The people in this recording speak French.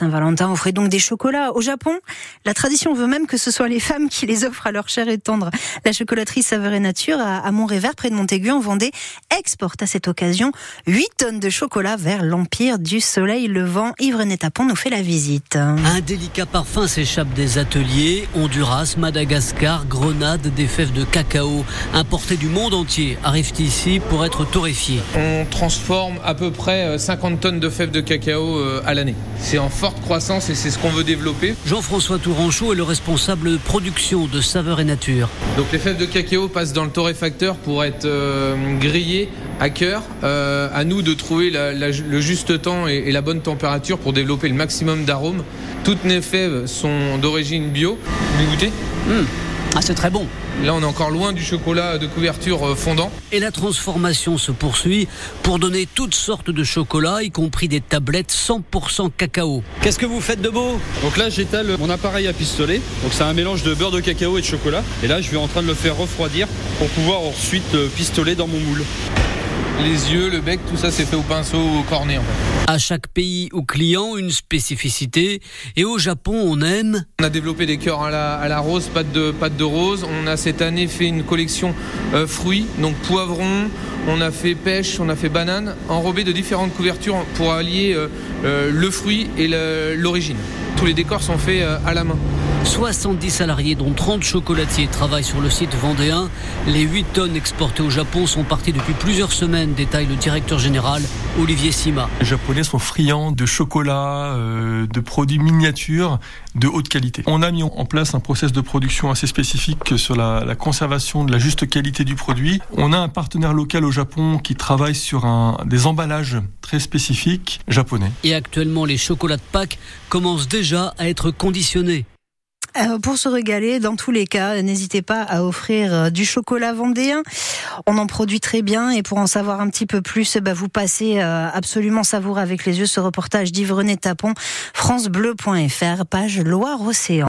Saint-Valentin offrait donc des chocolats. Au Japon, la tradition veut même que ce soit les femmes qui les offrent à leur chair et tendre. La chocolaterie Saveur et Nature à Montrévert, près de Montaigu, en Vendée, exporte à cette occasion 8 tonnes de chocolat vers l'Empire du Soleil Levant. Yves René Tapon nous fait la visite. Un délicat parfum s'échappe des ateliers. Honduras, Madagascar, Grenade, des fèves de cacao importées du monde entier arrivent ici pour être torréfiées? On transforme à peu près 50 tonnes de fèves de cacao euh, à l'année. C'est croissance et c'est ce qu'on veut développer. Jean-François Touranchot est le responsable production de Saveur et Nature. Donc les fèves de cacao passent dans le torréfacteur pour être euh, grillées à cœur. Euh, à nous de trouver le juste temps et, la bonne température pour développer le maximum d'arômes. Toutes les fèves sont d'origine bio. Vous goûtez? Mmh. Ah, c'est très bon. Là, on est encore loin du chocolat de couverture euh, fondant. Et la transformation se poursuit pour donner toutes sortes de chocolats, y compris des tablettes 100% cacao. Qu'est-ce que vous faites de beau? Donc là, j'étale mon appareil à pistolet. Donc c'est un mélange de beurre de cacao et de chocolat. Et là, je vais en train de le faire refroidir pour pouvoir ensuite euh, pistoler dans mon moule les yeux, le bec, tout ça c'est fait au pinceau au cornet en fait. À chaque pays ou client, une spécificité. Et au Japon, on aime. On a développé des cœurs à la, rose, pâte de, pâte de rose. On a cette année fait une collection euh, fruits, donc poivron. On a fait pêche, on a fait banane, enrobé de différentes couvertures pour allier euh, euh, le fruit et l'origine. Tous les décors sont faits à la main. 70 salariés, dont 30 chocolatiers, travaillent sur le site vendéen. Les 8 tonnes exportées au Japon sont parties depuis plusieurs semaines, détaille le directeur général Olivier Sima. Les Japonais sont friands de chocolat, euh, de produits miniatures de haute qualité. On a mis en place un process de production assez spécifique sur la, la conservation de la juste qualité du produit. On a un partenaire local au Japon qui travaille sur un, des emballages très spécifiques japonais. Et actuellement, les chocolats de Pâques commencent déjà à être conditionnés. Euh, pour se régaler, dans tous les cas, n'hésitez pas à offrir euh, du chocolat vendéen. On en produit très bien et pour en savoir un petit peu plus, bah, vous passez euh, absolument savoureux avec les yeux ce reportage d'Yves René Tapon, francebleu.fr, page Loire-Océan.